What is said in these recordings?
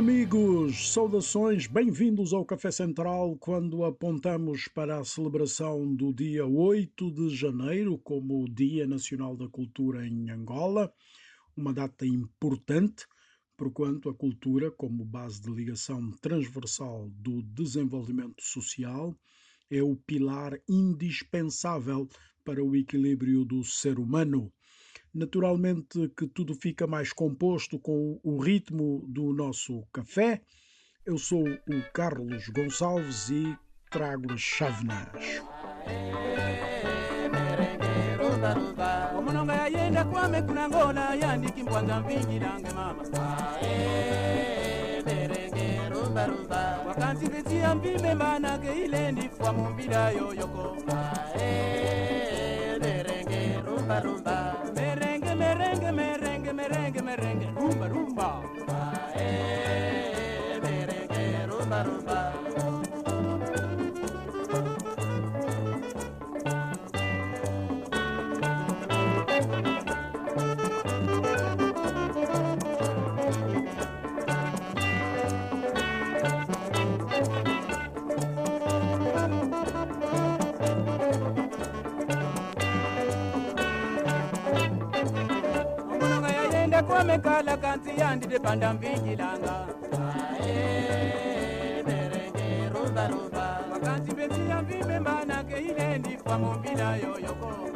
Amigos, saudações, bem-vindos ao Café Central quando apontamos para a celebração do dia 8 de janeiro como o Dia Nacional da Cultura em Angola, uma data importante, porquanto a cultura, como base de ligação transversal do desenvolvimento social, é o pilar indispensável para o equilíbrio do ser humano. Naturalmente que tudo fica mais composto com o ritmo do nosso café. Eu sou o Carlos Gonçalves e chávenas. omunonga yayenda mama ile ndifwa mumbila yoyoko merengue kala kansi yandide banda mbijilanga bakansi bemiyambimemana ke ilendi famo mbila yoyoko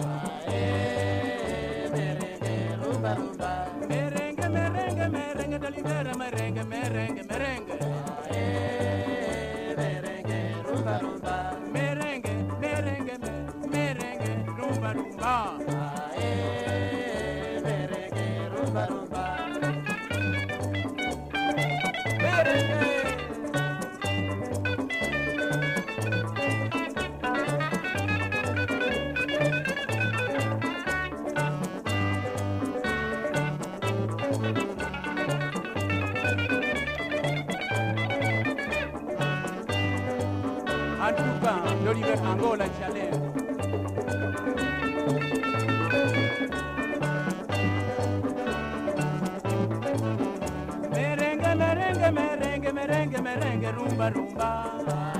merengue,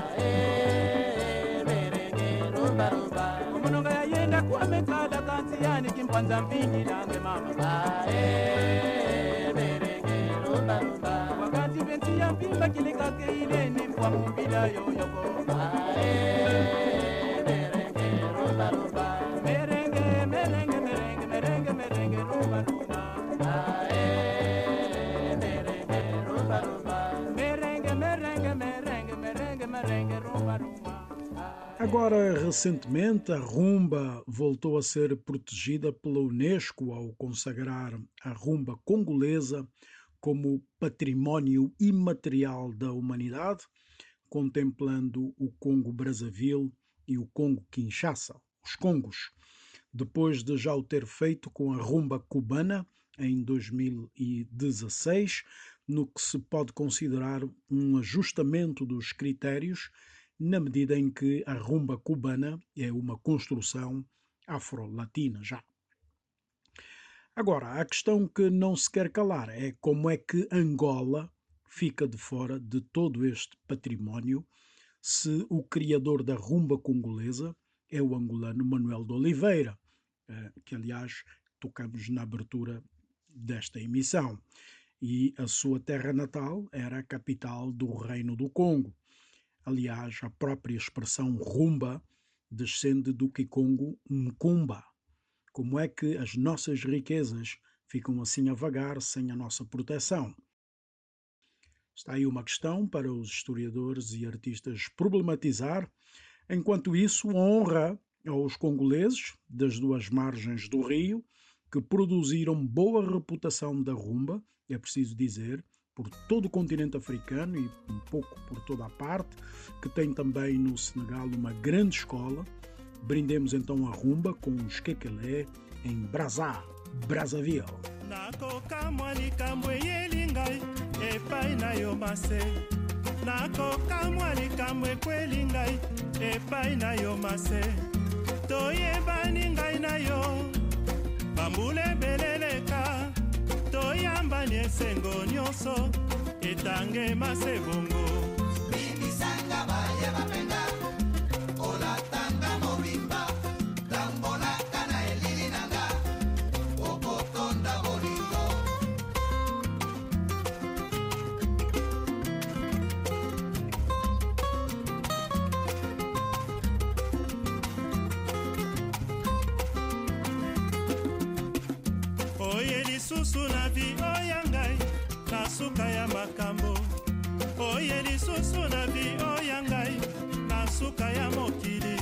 merengue, rumba, rumba. Omunonga yayenda kwamekala kansi yani kimpanza mpingi lange mama. Wakati bensi ya mpimba kilikake ile ni mpwa mumbila yoyoko Agora, recentemente, a rumba voltou a ser protegida pela Unesco ao consagrar a rumba congolesa como património imaterial da humanidade, contemplando o Congo Brazzaville e o Congo Kinshasa, os Congos, depois de já o ter feito com a rumba cubana em 2016, no que se pode considerar um ajustamento dos critérios na medida em que a rumba cubana é uma construção afro-latina já. Agora, a questão que não se quer calar é como é que Angola fica de fora de todo este património se o criador da rumba congolesa é o angolano Manuel de Oliveira, que aliás tocamos na abertura desta emissão. E a sua terra natal era a capital do Reino do Congo. Aliás, a própria expressão rumba descende do Kikongo Mkumba. Como é que as nossas riquezas ficam assim a vagar sem a nossa proteção? Está aí uma questão para os historiadores e artistas problematizar. Enquanto isso, honra aos congoleses das duas margens do rio que produziram boa reputação da rumba, é preciso dizer, por todo o continente africano e um pouco por toda a parte, que tem também no Senegal uma grande escola. Brindemos então a rumba com os Kekelé em Brazza, Brazzaville. nakokamwa likambo ekweli ngai epai na yo mase toyebani ngai na yo bambula ebele sambani esengo nyonso etangema sebongo bibisanga bayeba suka ya makambo. Oye lisusu na vi oya ngai na suka ya mokili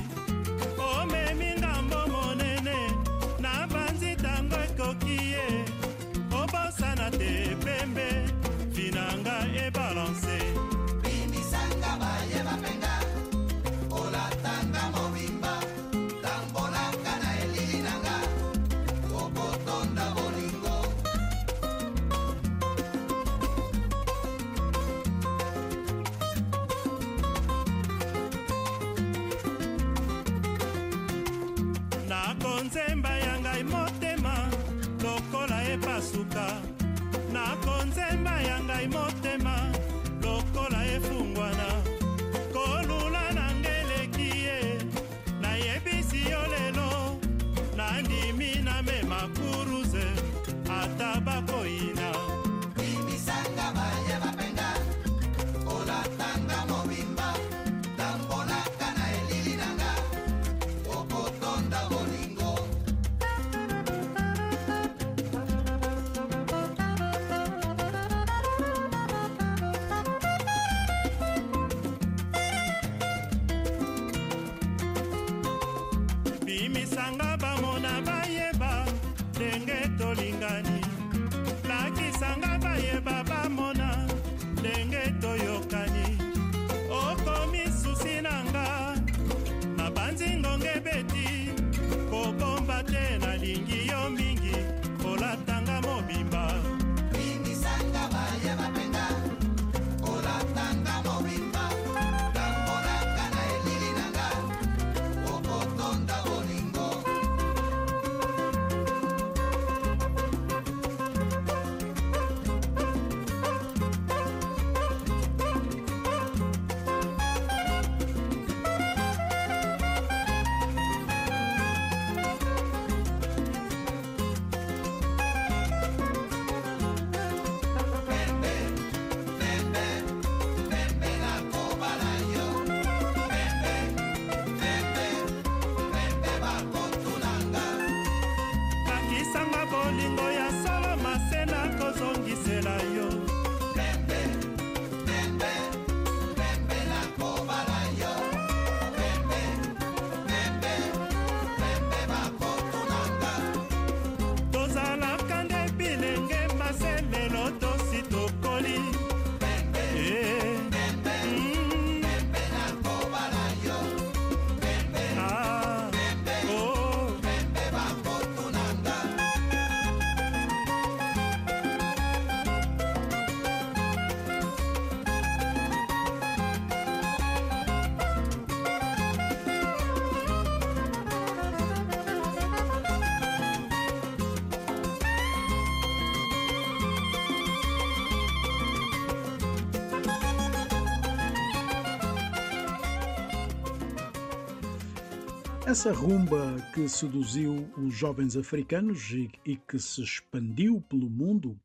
Essa rumba que seduziu os jovens africanos e, que se expandiu pelo mundo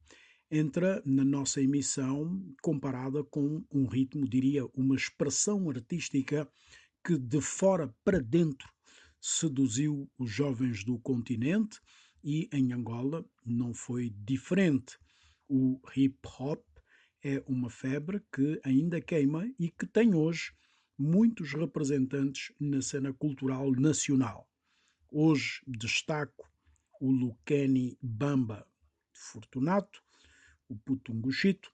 entra na nossa emissão comparada com um ritmo, diria, uma expressão artística que de fora para dentro seduziu os jovens do continente e em Angola não foi diferente. O hip hop é uma febre que ainda queima e que tem hoje muitos representantes na cena cultural nacional. Hoje destaco o Luqueni Bamba Fortunato, o Putunguchito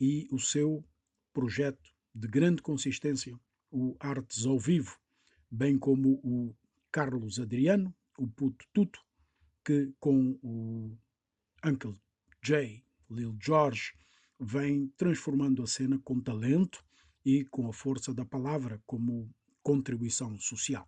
e o seu projeto de grande consistência, o Artes ao Vivo, bem como o Carlos Adriano, o Puto Tuto, que com o Uncle Jay, Lil George, vem transformando a cena com talento e com a força da palavra, como contribuição social.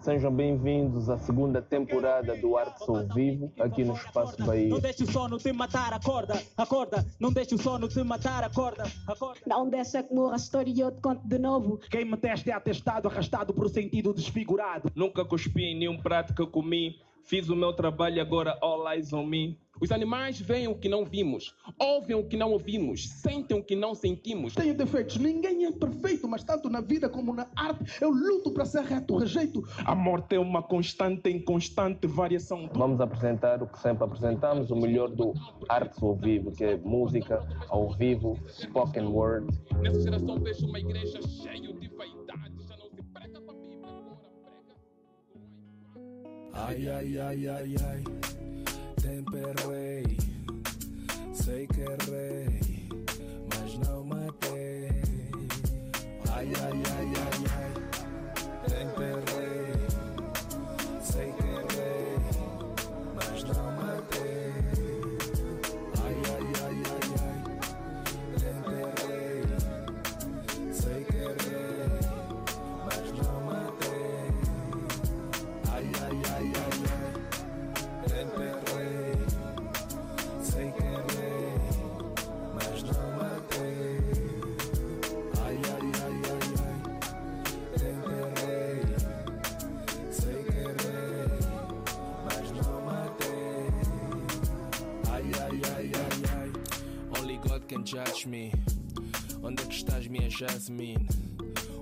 Sejam bem-vindos à segunda temporada do Arte Sou Vivo, aqui no Espaço Bahia. Não deixe o sono te matar, acorda, acorda. Não deixe o sono te matar, acorda, acorda. Não deixa que morra a história e eu te conto de novo. Quem me teste é atestado, arrastado por sentido desfigurado. Nunca cuspi em nenhum prato que eu comi. Fiz o meu trabalho agora all eyes on me. Os animais veem o que não vimos, ouvem o que não ouvimos, sentem o que não sentimos. Tenho defeitos, ninguém é perfeito, mas tanto na vida como na arte eu luto para ser reto, rejeito. A morte é uma constante em constante variação. Vamos apresentar o que sempre apresentamos, o melhor do Arte Sou Vivo, que é música ao vivo, spoken word. Nessa geração vejo uma igreja cheia de Ai, ai, ai, ai, ai. Temperei, sei que errei, mas não matei. Ai, ai, me. Onde é que estás, minha Jasmine?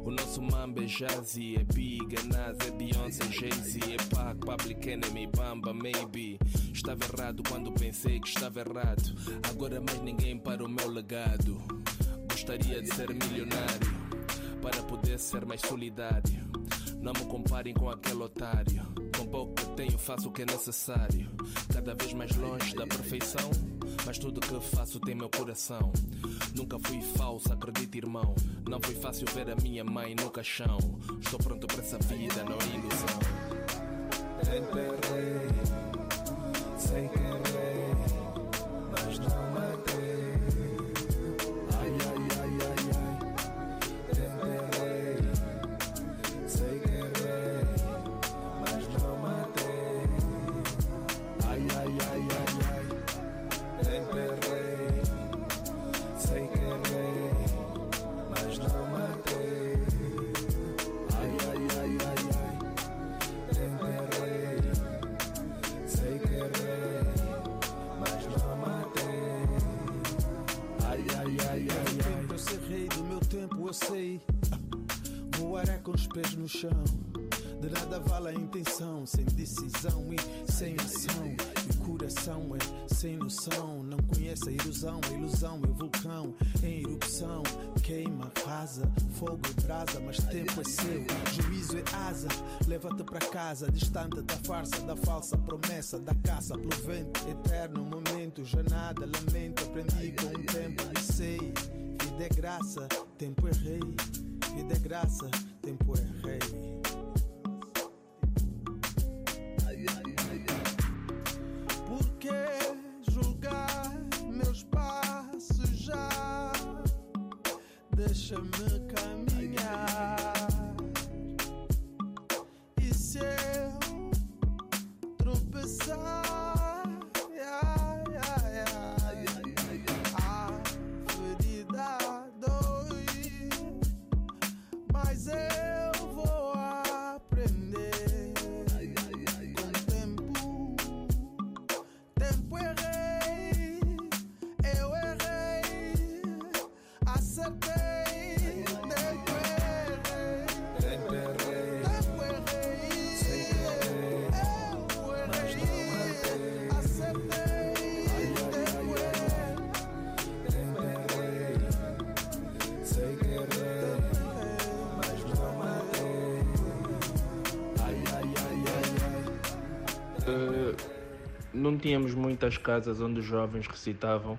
O nosso mamba é Jazzy, é Big, é Nas, é Beyoncé, Jay-Z, é Pac, Public Enemy, Bamba, maybe. Estava errado quando pensei que estava errado. Agora mais ninguém para o meu legado. Gostaria de ser milionário para poder ser mais solidário. Não me comparem com aquele otário. Com pouco que tenho, faço o que é necessário. Cada vez mais longe da perfeição. Mas tudo que faço tem meu coração. Nunca fui falso, acredita, irmão. Não foi fácil ver a minha mãe no caixão. Estou pronto para essa vida, não é ilusão. Temperei, pés no chão. De nada vale a intenção, sem decisão e sem ação. E coração é sem noção. Não conhece a ilusão, a ilusão é o vulcão em erupção. Queima, rasa, fogo e brasa, mas tempo é seu. Juízo é asa, leva-te para casa, distante da farsa, da falsa promessa, da caça pelo vento. Eterno momento, já nada lamento. Aprendi com o tempo sei. Vida é graça, tempo é rei. Vida é graça, tempo é não tínhamos muitas casas onde os jovens recitavam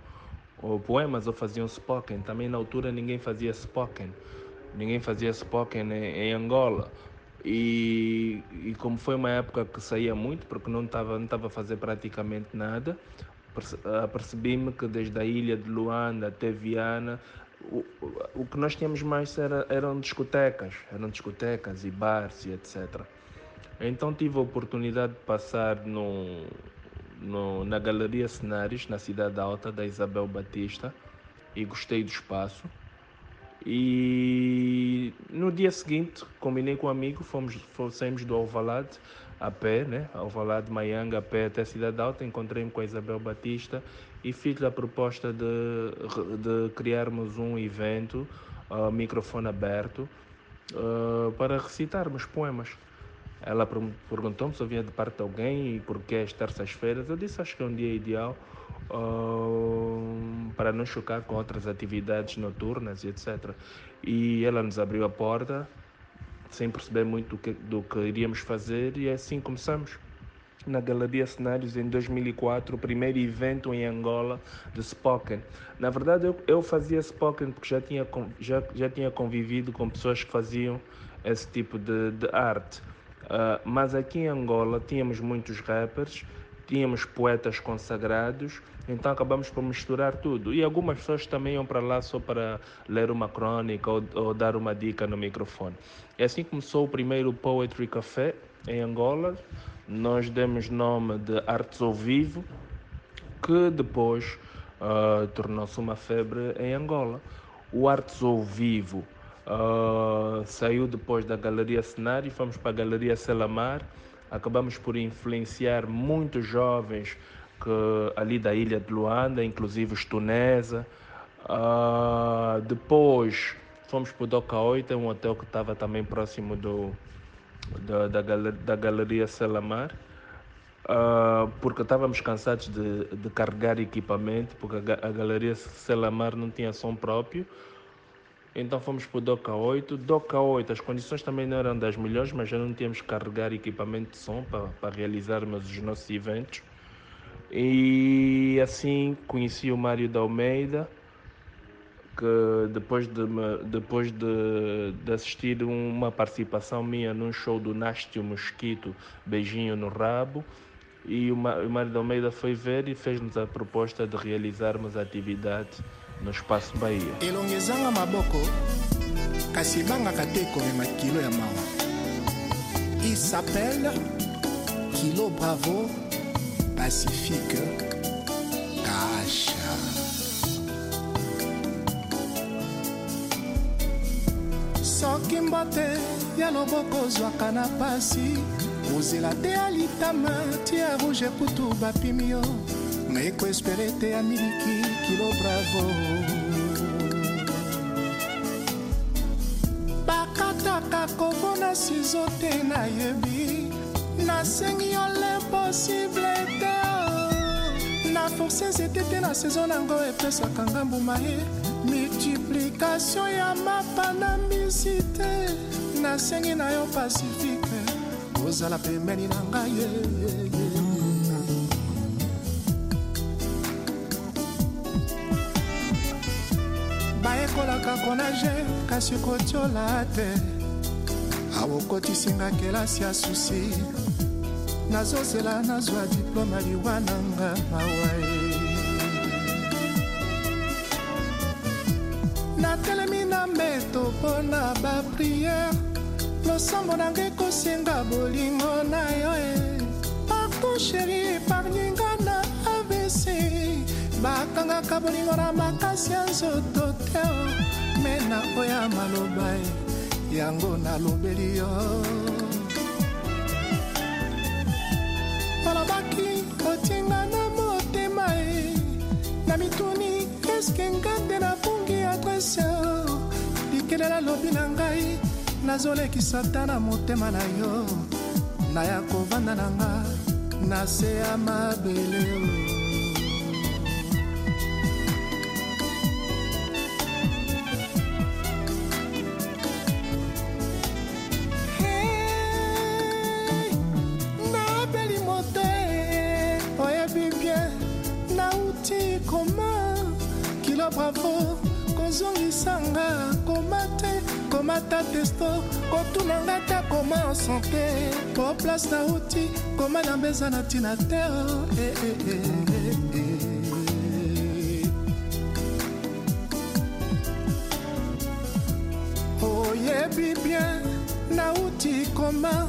ou poemas ou faziam spoken. Também na altura ninguém fazia spoken. Ninguém fazia spoken em, em Angola. E, e como foi uma época que saía muito, porque não estava não a fazer praticamente nada, perce- apercebi-me que desde a ilha de Luanda até Viana o, o que nós tínhamos mais era, eram discotecas, eram discotecas e bares e etc. Então tive a oportunidade de passar no, no, na Galeria Cenários, na Cidade Alta, da Isabel Batista, e gostei do espaço. E no dia seguinte, combinei com um amigo, fomos, fomos do Alvalade a pé, né? Alvalade, Maianga, a pé até a Cidade Alta. Encontrei-me com a Isabel Batista e fiz a proposta de, de criarmos um evento, uh, microfone aberto, uh, para recitarmos poemas. Ela per- perguntou-me se eu vinha de parte de alguém e porquê as terças-feiras. Eu disse acho que é um dia ideal uh, para não chocar com outras atividades noturnas e etc. E ela nos abriu a porta sem perceber muito do que, do que iríamos fazer e assim começamos. Na Galeria Cenários em 2004, o primeiro evento em Angola de Spoken. Na verdade, eu, eu fazia Spoken porque já tinha, já, já tinha convivido com pessoas que faziam esse tipo de, de arte. Ah, mas aqui em Angola tínhamos muitos rappers, tínhamos poetas consagrados, então acabamos por misturar tudo. E algumas pessoas também iam para lá só para ler uma crônica ou, ou dar uma dica no microfone. E assim começou o primeiro Poetry Café em Angola. Nós demos nome de Artes ao Vivo, que depois ah, tornou-se uma febre em Angola. O Artes ao Vivo ah, saiu depois da Galeria Cenário, fomos para a Galeria Selamar, acabamos por influenciar muitos jovens que, ali da ilha de Luanda, inclusive os Tunesa. Ah, depois fomos para o Doca 8, um hotel que estava também próximo do, da, da, da Galeria Selamar. Ah, porque estávamos cansados de, de carregar equipamento, porque a, a Galeria Selamar não tinha som próprio. Então fomos para o Doca 8. Doca 8, as condições também não eram das melhores, mas já não tínhamos que carregar equipamento de som para, para realizarmos os nossos eventos. E assim conheci o Mário da Almeida, que depois de, depois de, de assistir uma participação minha num show do Nástio Mosquito, Beijinho no Rabo, e o Mário da Almeida foi ver e fez-nos a proposta de realizarmos a atividade no Espaço Bahia. elongo ezanga maboko kasi ebangaka te komema kilo ya mawa. Il s'appelle kilo bravo pacifique kasha soki mbote ya loboko ozwaka na pasi kozela te ya litama tia rouge kutu bapimi yo. Ngai ekoespere te ya miliki kilo bravo bakataka kobona sizo te nayebi nasengi yo limposible te. Na force nzete te na saison nango epesaka nga mbuma ye multiplication ya mapa na mbisi te. Nasengi na yo pacifique ozala pembeni na ngai ye. bayekolaka kasi kotiola te awa okotisinga kelasi ya susi nazozela nazwa mawa natelemi na mbeto mpo na bapriere losambo na ngai kosenga bolingo na yo e partout sheri na abc bakangaka bolingo na makasi ya nzoto te o, me na oya maloba e yango nalobeli yo. Olobaki otinga na motema e na mituni eske nga nde nafungi adrese likelela lobi na ngai nazolekisa ta na motema na yo. Naya kovanda na nga na se ya mabele o favor kozongisanga koma te komata testo kotunanga ta koma osante po place na uti koma na mbeza na ntina te eh, eh, eh, oyebi bien nauti koma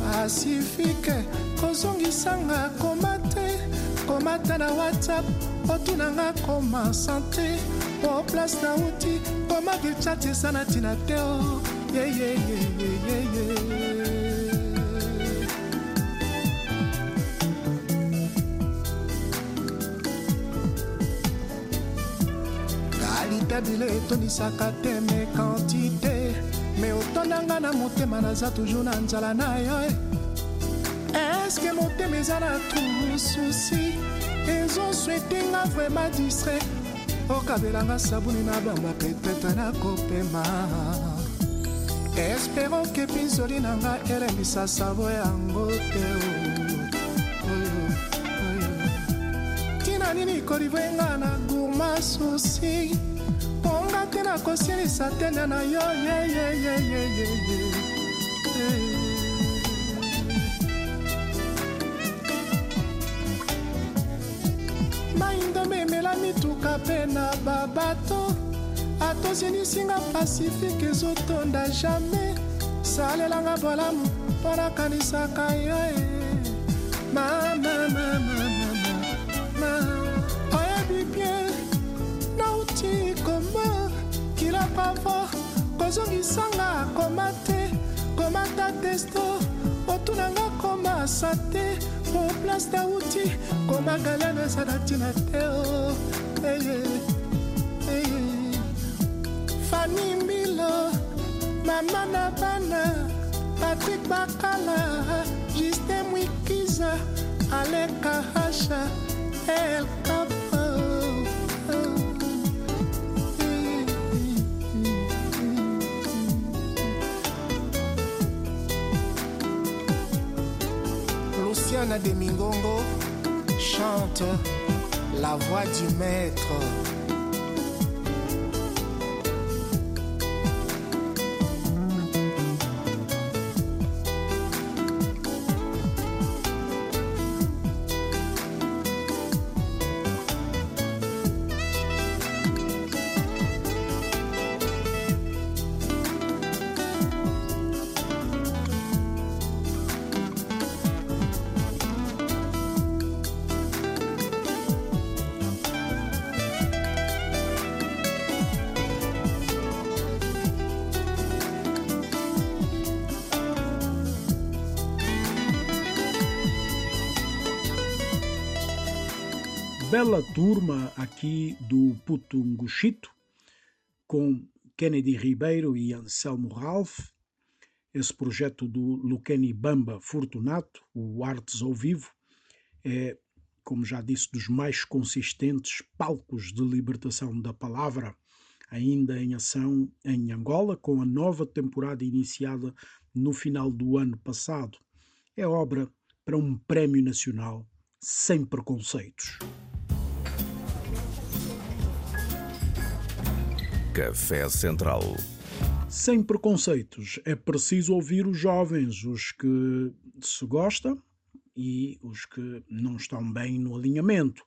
pasifike kozongisanga koma te komata na whatsapp otunanga koma sante. O place nauti koma kechat eza na ntina te o yeyeyeyeyeye kalite te me kantite me na motema naza toujours na nzala na yo. Eske motema eza na tru susi ezoswetenga vraimen distrait okabelanga sabuni na bamba petete na kopema espero ke pinzoli na nga elembisa savo yango te o. Oyo, oyo. tina nini kolivwenga na te nakosilisa tene na yo yeyeyeyeyeye memela mituka mpe na babato atosinisinga pasifike ezotonda jamai salelanga bolamu mpo nakanisaka yo e. Oyebi bien nauti koma kilapavo kozongisanga koma te. Komata testo otunanga koma sate po place dauti koma galene eza na te o eye eye fani mbilo mama na bana patrik bakala juste mwikiza aleka hasha el Luciana de Mingongo chante la voix du maître. Bela turma aqui do Putunguchito, com Kennedy Ribeiro e Anselmo Ralph, esse projeto do Luqueni Bamba Fortunato, o Artes ao Vivo, é, como já disse, dos mais consistentes palcos de libertação da palavra, ainda em ação em Angola, com a nova temporada iniciada no final do ano passado. É obra para um prémio nacional sem preconceitos. Café Central. Sem preconceitos, é preciso ouvir os jovens, os que se gostam e os que não estão bem no alinhamento.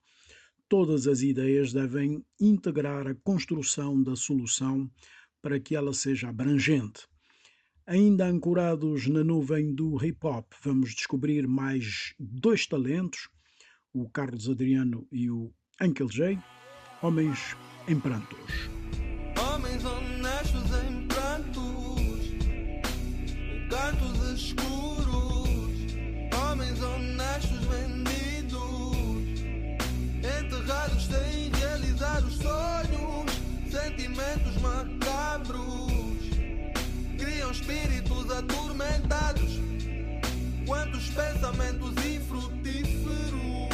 Todas as ideias devem integrar a construção da solução para que ela seja abrangente. Ainda ancorados na nuvem do hip hop, vamos descobrir mais dois talentos, o Carlos Adriano e o Uncle J, homens em prantos. Escuros. Homens honestos vendidos, enterrados sem realizar os sonhos. Sentimentos macabros, criam espíritos atormentados. Quantos pensamentos infrutíferos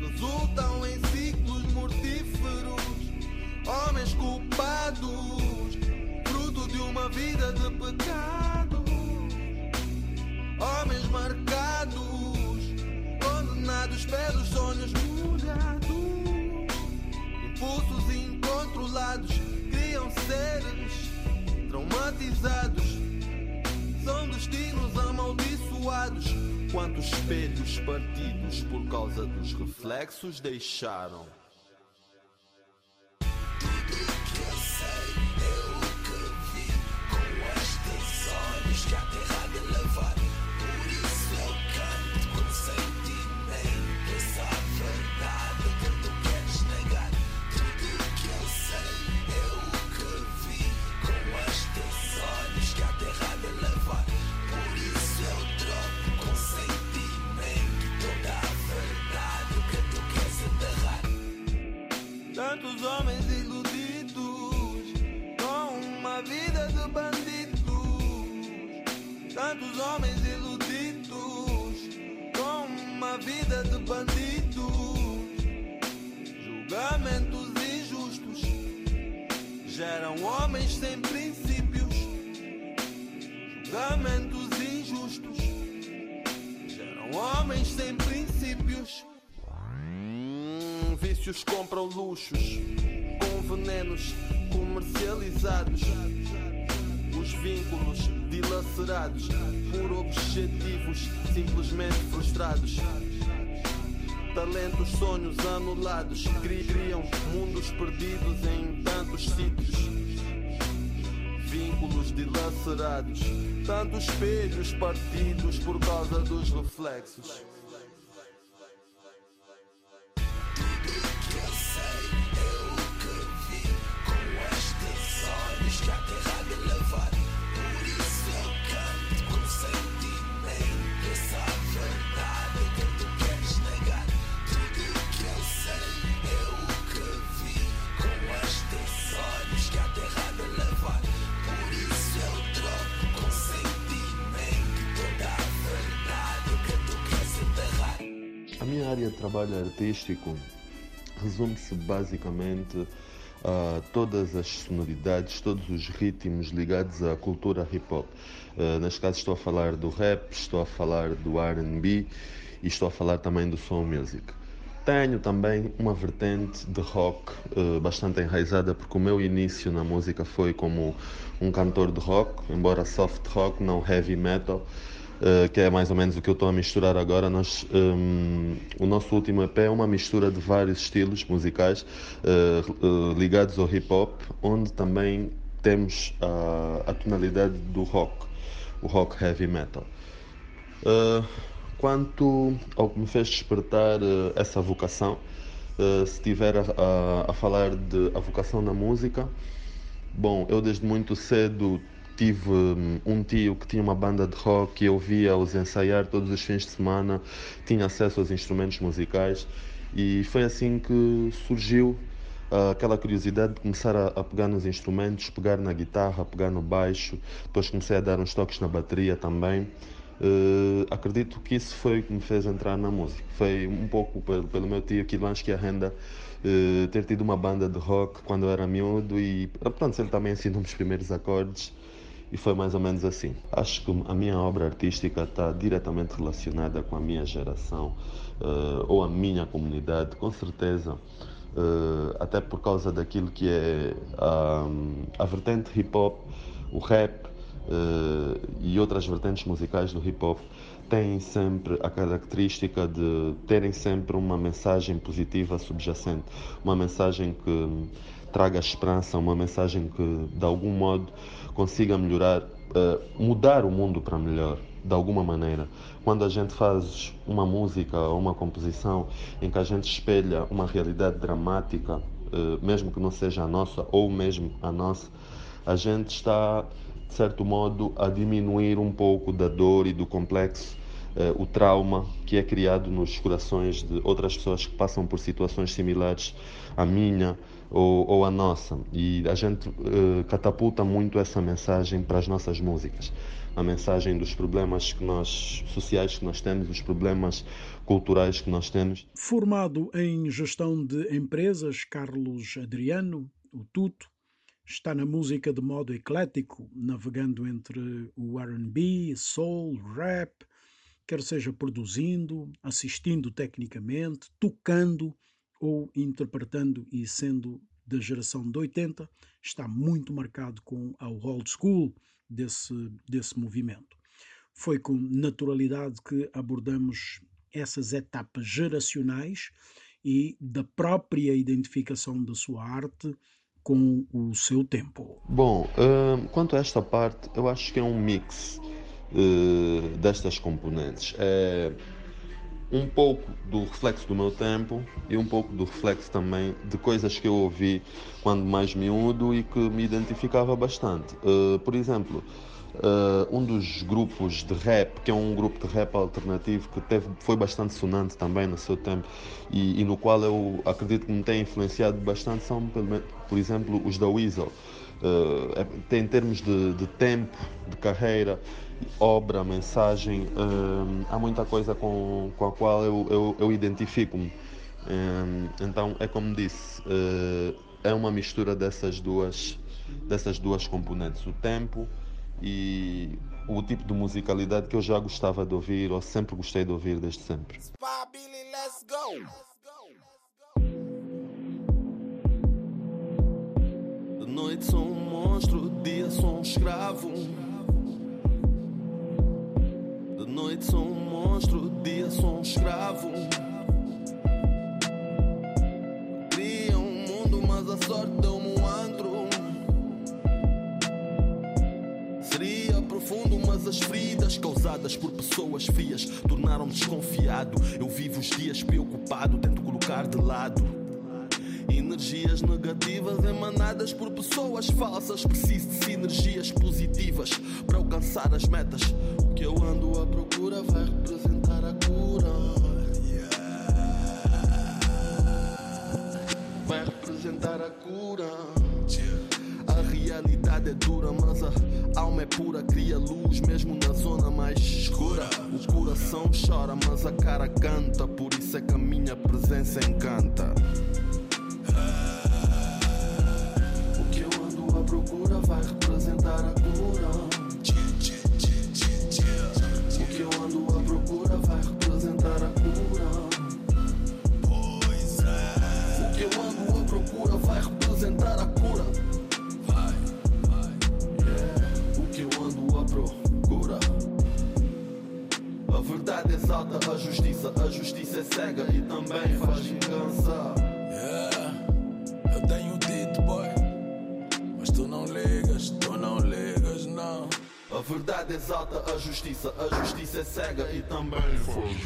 resultam em ciclos mortíferos. Homens culpados, fruto de uma vida de pecado. Marcados, condenados pelos sonhos molhados. Impulsos incontrolados criam seres traumatizados. São destinos amaldiçoados. Quantos espelhos partidos por causa dos reflexos deixaram? Vícios compram luxos com venenos comercializados. Os vínculos dilacerados por objetivos simplesmente frustrados. Talentos, sonhos anulados cri- criam mundos perdidos em tantos sítios. Vínculos dilacerados, tantos espelhos partidos por causa dos reflexos. Artístico resume-se basicamente a todas as sonoridades, todos os ritmos ligados à cultura hip hop. Uh, neste caso estou a falar do rap, estou a falar do R&B e estou a falar também do soul music. Tenho também uma vertente de rock uh, bastante enraizada, porque o meu início na música foi como um cantor de rock, embora soft rock, não heavy metal. Uh, que é mais ou menos o que eu estou a misturar agora. Nós, um, o nosso último EP é uma mistura de vários estilos musicais uh, uh, ligados ao hip hop, onde também temos a, a tonalidade do rock, o rock heavy metal. quanto ao que me fez despertar essa vocação, se estiver a, a, a falar de a vocação na música, bom, eu desde muito cedo tive um tio que tinha uma banda de rock e eu via-os ensaiar todos os fins de semana, tinha acesso aos instrumentos musicais e foi assim que surgiu uh, aquela curiosidade de começar a, pegar nos instrumentos, pegar na guitarra, pegar no baixo, depois comecei a dar uns toques na bateria também. Uh, acredito que isso foi o que me fez entrar na música. Foi um pouco pelo, pelo meu tio Kilanski Renda uh, ter tido uma banda de rock quando eu era miúdo e pronto, ele também ensinou-me os primeiros acordes e foi mais ou menos assim. Acho que a minha obra artística está diretamente relacionada com a minha geração uh, ou a minha comunidade, com certeza. Uh, até por causa daquilo que é a, a vertente hip hop, o rap uh, e outras vertentes musicais do hip hop têm sempre a característica de terem sempre uma mensagem positiva subjacente, uma mensagem que traga esperança, uma mensagem que de algum modo consiga melhorar, uh, mudar o mundo para melhor, de alguma maneira. Quando a gente faz uma música ou uma composição em que a gente espelha uma realidade dramática, uh, mesmo que não seja a nossa ou mesmo a nossa, a gente está, de certo modo, a diminuir um pouco da dor e do complexo o trauma que é criado nos corações de outras pessoas que passam por situações similares à minha ou, ou a nossa. E a gente uh, catapulta muito essa mensagem para as nossas músicas. A mensagem dos problemas que nós, sociais que nós temos, os problemas culturais que nós temos. Formado em gestão de empresas, Carlos Adriano, o Tuto, está na música de modo eclético, navegando entre o R&B, soul, rap, quer seja produzindo, assistindo tecnicamente, tocando ou interpretando e sendo da geração de 80, está muito marcado com a old school desse, desse movimento. Foi com naturalidade que abordamos essas etapas geracionais e da própria identificação da sua arte com o seu tempo. Bom, uh, quanto a esta parte, eu acho que é um mix uh, destas componentes. É um pouco do reflexo do meu tempo e um pouco do reflexo também de coisas que eu ouvi quando mais miúdo e que me identificava bastante. Uh, por exemplo, eh, um dos grupos de rap, que é um grupo de rap alternativo que teve, foi bastante sonante também no seu tempo e, e no qual eu acredito que me tem influenciado bastante são, por exemplo, os da Weasel. Eh, é- em termos de, de tempo, de carreira, obra, mensagem, eh, há muita coisa com, com a qual eu, eu, eu identifico-me. Eh, então, é como disse, eh, é uma mistura dessas duas, dessas duas componentes, o tempo e o tipo de musicalidade que eu já gostava de ouvir, ou sempre gostei de ouvir desde sempre. noite sou um monstro, dia sou um escravo. Noite sou um monstro, dia sou um escravo. Cria um mundo, mas a sorte deu-me um antro. Seria profundo, mas as feridas causadas por pessoas frias tornaram-me desconfiado. Eu vivo os dias preocupado, tento colocar de lado. Energias negativas emanadas por pessoas falsas. Preciso de sinergias positivas para alcançar as metas. O que eu ando à procura vai representar a cura. Vai representar a cura. A realidade é dura, mas a alma é pura. Cria luz mesmo na zona mais escura. O coração chora, mas a cara canta. Por isso é que a minha presença encanta. Vai representar a cura. O que eu ando à procura vai representar a cura. Pois é. O que eu ando à procura vai representar a cura. Vai, vai. Yeah. O que eu ando à procura. A verdade exalta a justiça, a justiça é cega e também faz vingança. Yeah, eu tenho A verdade exalta a justiça, a justiça é cega e também faz.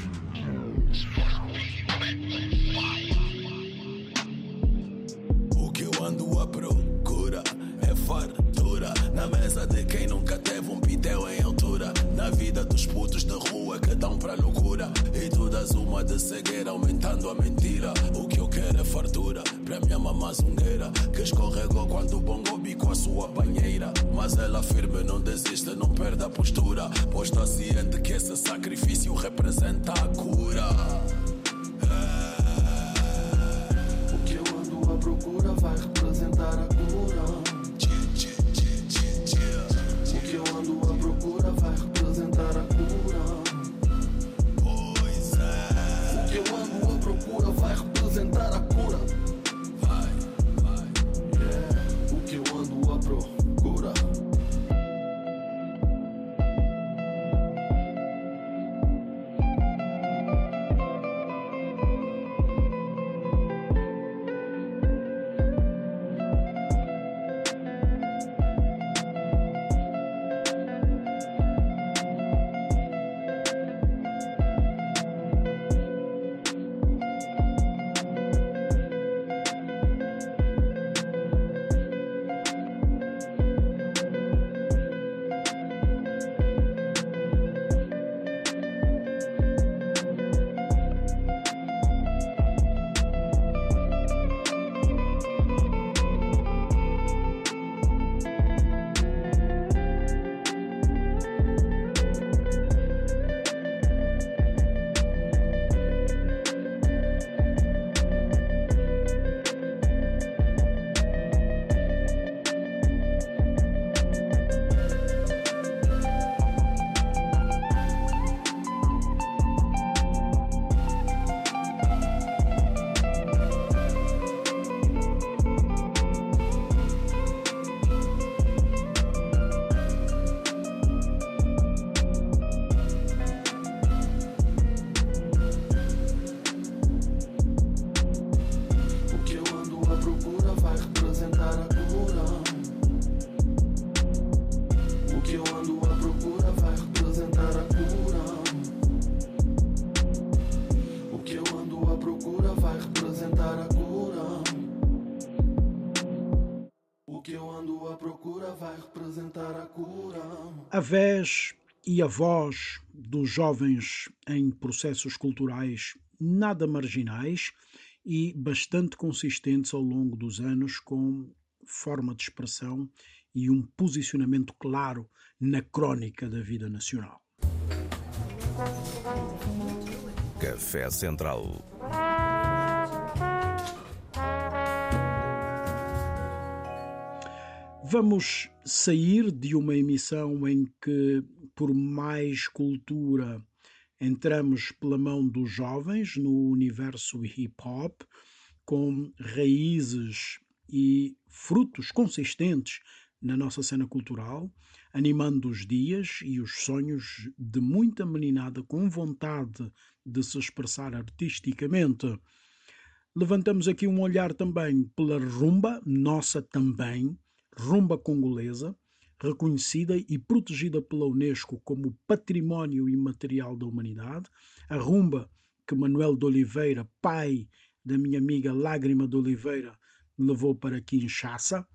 O que eu ando à procura é fartura. Na mesa de quem nunca teve um pitel em altura. Na vida dos putos de rua que dão pra loucura. E todas uma de cegueira, aumentando a mentira. O que eu quero é fartura pra minha mamã zungueira. Que escorregou quando o bongo bico a sua banheira. Mas ela firme, não perde a postura. Pois está ciente que esse sacrifício representa a cura. A vez e a voz dos jovens em processos culturais nada marginais e bastante consistentes ao longo dos anos, com forma de expressão e um posicionamento claro na crónica da vida nacional. Café Central. Vamos sair de uma emissão em que, por mais cultura, entramos pela mão dos jovens no universo hip hop, com raízes e frutos consistentes na nossa cena cultural, animando os dias e os sonhos de muita meninada com vontade de se expressar artisticamente. Levantamos aqui um olhar também pela rumba, nossa também, rumba congolesa, reconhecida e protegida pela Unesco como Património Imaterial da Humanidade, a rumba que Manuel de Oliveira, pai da minha amiga Lágrima de Oliveira, levou para Kinshasa.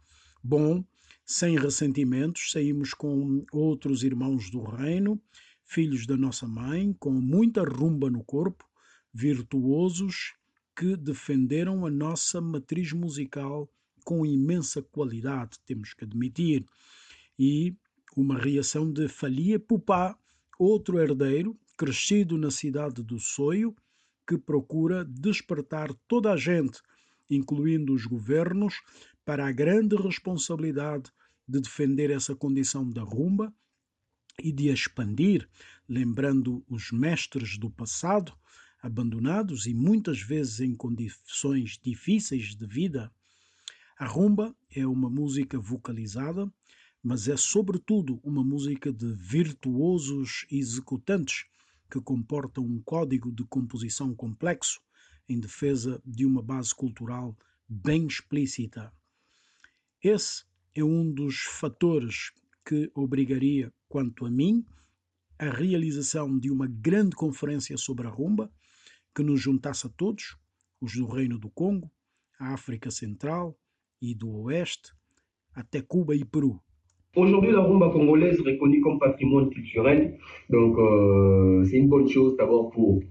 Bom, sem ressentimentos, saímos com outros irmãos do reino, filhos da nossa mãe, com muita rumba no corpo, virtuosos que defenderam a nossa matriz musical com imensa qualidade, temos que admitir. E uma reação de Falia Pupá, outro herdeiro, crescido na cidade do Soio, que procura despertar toda a gente, incluindo os governos, para a grande responsabilidade de defender essa condição da rumba e de expandir, lembrando os mestres do passado, abandonados e muitas vezes em condições difíceis de vida. A rumba é uma música vocalizada, mas é sobretudo uma música de virtuosos executantes que comporta um código de composição complexo em defesa de uma base cultural bem explícita. Esse é um dos fatores que obrigaria, quanto a mim, a realização de uma grande conferência sobre a rumba que nos juntasse a todos, os do Reino do Congo, a África Central e do até Cuba e Peru. Aujourd'hui, la rumba congolaise est reconnue comme patrimoine culturel. Donc, euh, c'est une bonne chose d'abord pour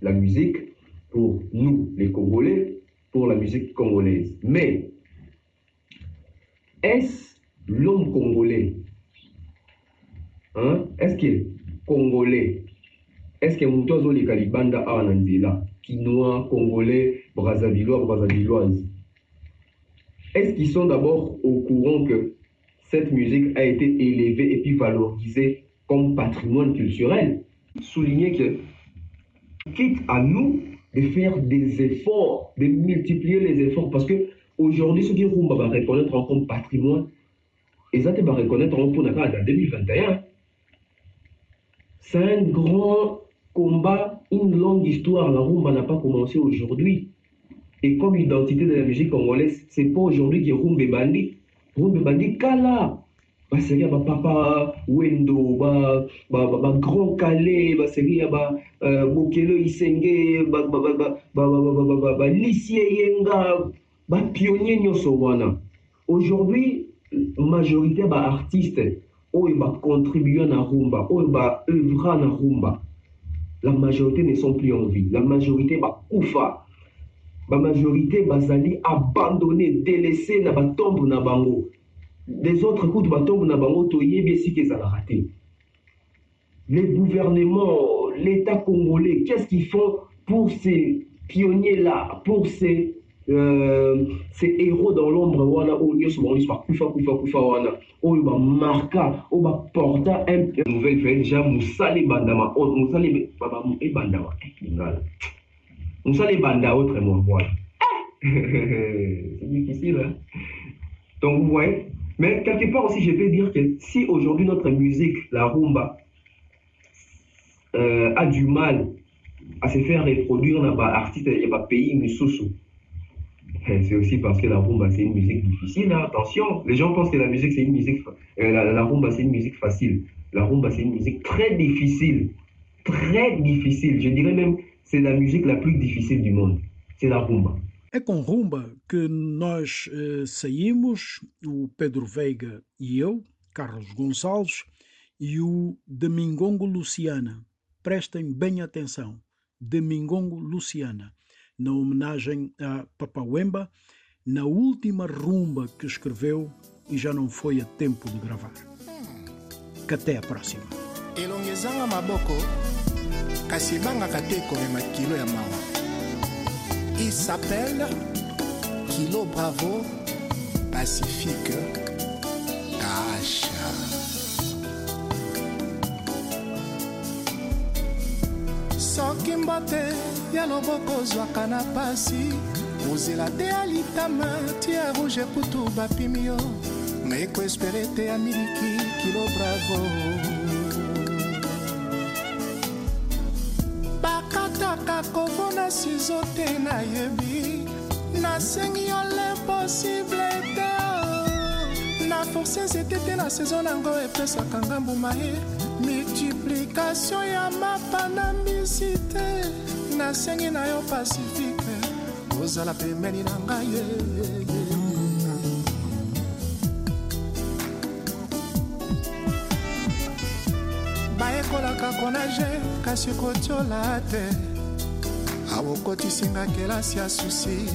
la musique, pour nous, les Congolais, pour la musique congolaise. Mais, est-ce l'homme congolais hein? Est-ce qu'il est congolais Est-ce que Moutozo les Kalibanda a en Anzela Quinois, congolais, brassavillois, brassavilloises Est-ce qu'ils sont d'abord au courant que cette musique a été élevée et puis valorisée comme patrimoine culturel? Souligner que, quitte à nous de faire des efforts, de multiplier les efforts, parce que aujourd'hui, ce qui va reconnaître comme patrimoine, et ça va reconnaître en 2021. C'est un grand combat, une longue histoire. La rumba n'a pas commencé aujourd'hui. Et comme identité de la musique congolaise, c'est pas aujourd'hui que rumba est bandit rumbe bandi kala baseri ya bapapa wendo bagrand kale baseri ya bokelo isenge balisie yenga bapionnier nyonso wana aujourd'hui majorité ya baartiste oyo bacontribue na rumba oyo baœuvra na rumba la majorité ne sont plus en vie la majorité bakufa bamajorité bazali abandonné délaissé na batombe na bango. Les autres kutu batombe na bango toyebi esika ezalaka te les gouvernements l'état congolais qu'est-ce qu'ils font pour ces pionniers là pour ces euh, ces héros dans l'ombre wana oyo nyonso bango nyonso bakufa kufa kufa wana oyo bamarka oyo baporta nouvelle fait déjà mosala ebandama mosala ebanda autrement voilà c'est difficile hein? donc vous voyez mais quelque part aussi je peux dire que si aujourd'hui notre musique la rumba euh, a du mal à se faire reproduire dans artiste et pays misusu c'est aussi parce que la rumba c'est une musique difficile hein? attention les gens pensent que la musique c'est une musique euh, la, la rumba c'est une musique facile. La rumba c'est une musique très difficile. Très difficile. Je dirais même c'est la musique la plus difficile du monde. C'est la rumba. É com rumba que nós eh, saímos, o Pedro Veiga e eu, Carlos Gonçalves, e o Domingongo Luciana. Prestem bem atenção, Domingongo Luciana, na homenagem a Papauemba, na última rumba que escreveu e já não foi a tempo de gravar. Que até a próxima. Kasi ebangaka te kilo ya mawa. Il s'appelle kilo bravo pacifique kasha soki mbote ya loboko ozwaka na pasi kozela te ya litama ti ya rouge kutu bapimi yo. Nga ekoespere te ya miliki kilo bravo kovo na sizo te nayebi nasengi yo limposible te. Na force nzete te na saison nango epesaka nga mbuma ye multiplication ya mapa na mbisi te. Nasengi na yo pasifike ozala pembeni na ngai ye, ye, ye. bayekolaka konage kasi kotiola te awokotisinga kelasi ya susi.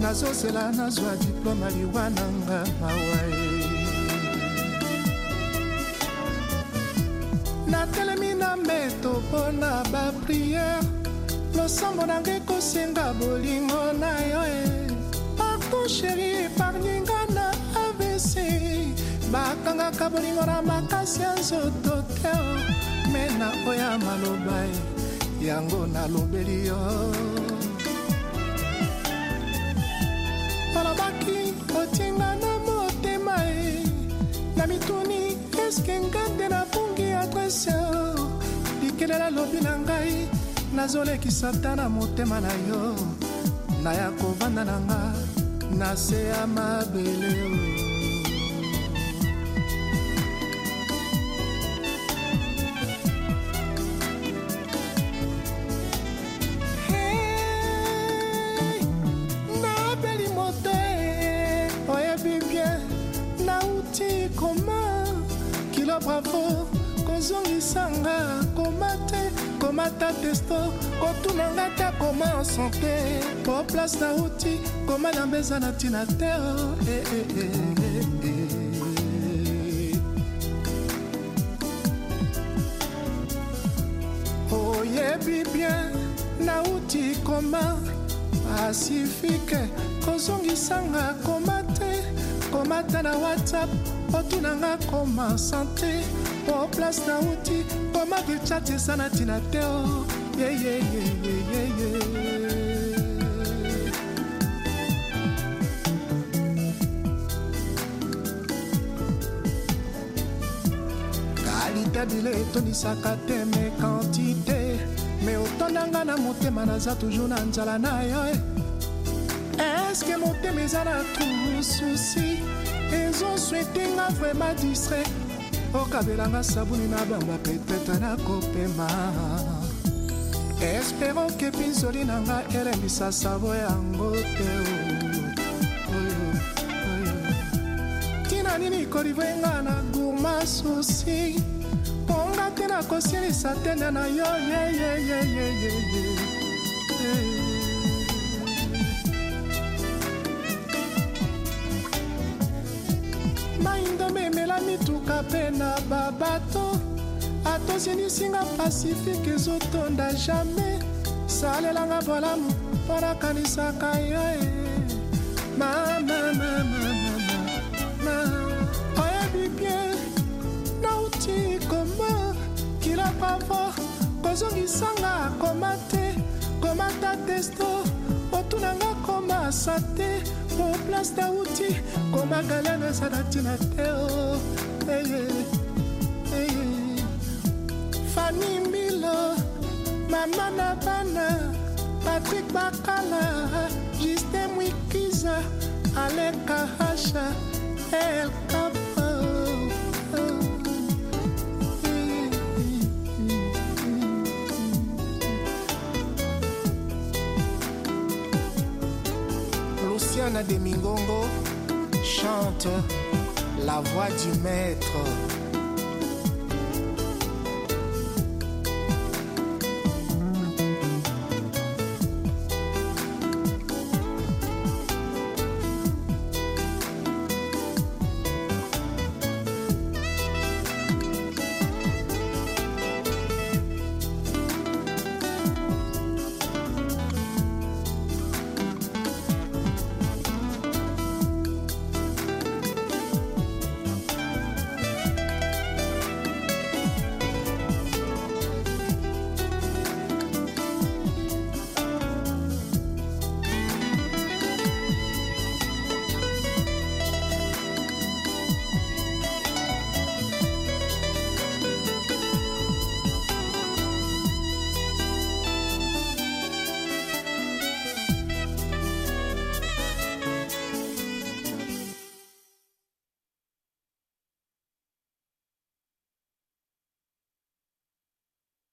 Nazozela nazwa diploma liwa nanga mawa natelemi na mbeto mpo na bapriere losambo nanga ekosenga bolingo na yo e. Partout sheri epargninga na avc bakangaka bolingo na makasi ya nzoto te me na oya maloba e yango nalobeli yo. Olobaki otinga na motema e. Na mituni eske adrese likelela lobi na ngai nazolekisa ta na motema na yo. Naya kovanda na nga na se ya mabele bravo kozongisanga koma te komata testo kotunanga te koma en sante po place nauti koma na mbeza na ntina te oh, eh, eh, eh, eh, eh. oyebi bien nauti koma pasifike kozongisanga koma te komata na whatsapp otunanga koma sante po place nauti koma vichat eza na ntina te o yeyeyeyeyeye kalite bile etonisaka te me kantite me otondanga na motema naza toujours na nzala na yo e eske motema eza na trou susi ezoswetenga vraimen distrait. Okabelanga sabuni na bamba petetre nakopema espero ke pinzoli na nga elembisa savo yango te. Ntina nini kolivrenga na gourma susi mponga te nakosilisa tende na yo yeyeyeyeyeye mituka mpe na babato atosinisinga pasifike ezotonda jamai salelanga bolamu mpo nakanisaka yo e mamamamamama oyebi bien nauti koma. Kila pavo kozongisanga koma te. Komata testo otunanga koma sante po place dauti koma galene eza na ntina te o eye eye fani mbilo mama na bana patrik bakala justin mwikiza aleka hasha el capo. Viviane Demingongo chante la voix du maître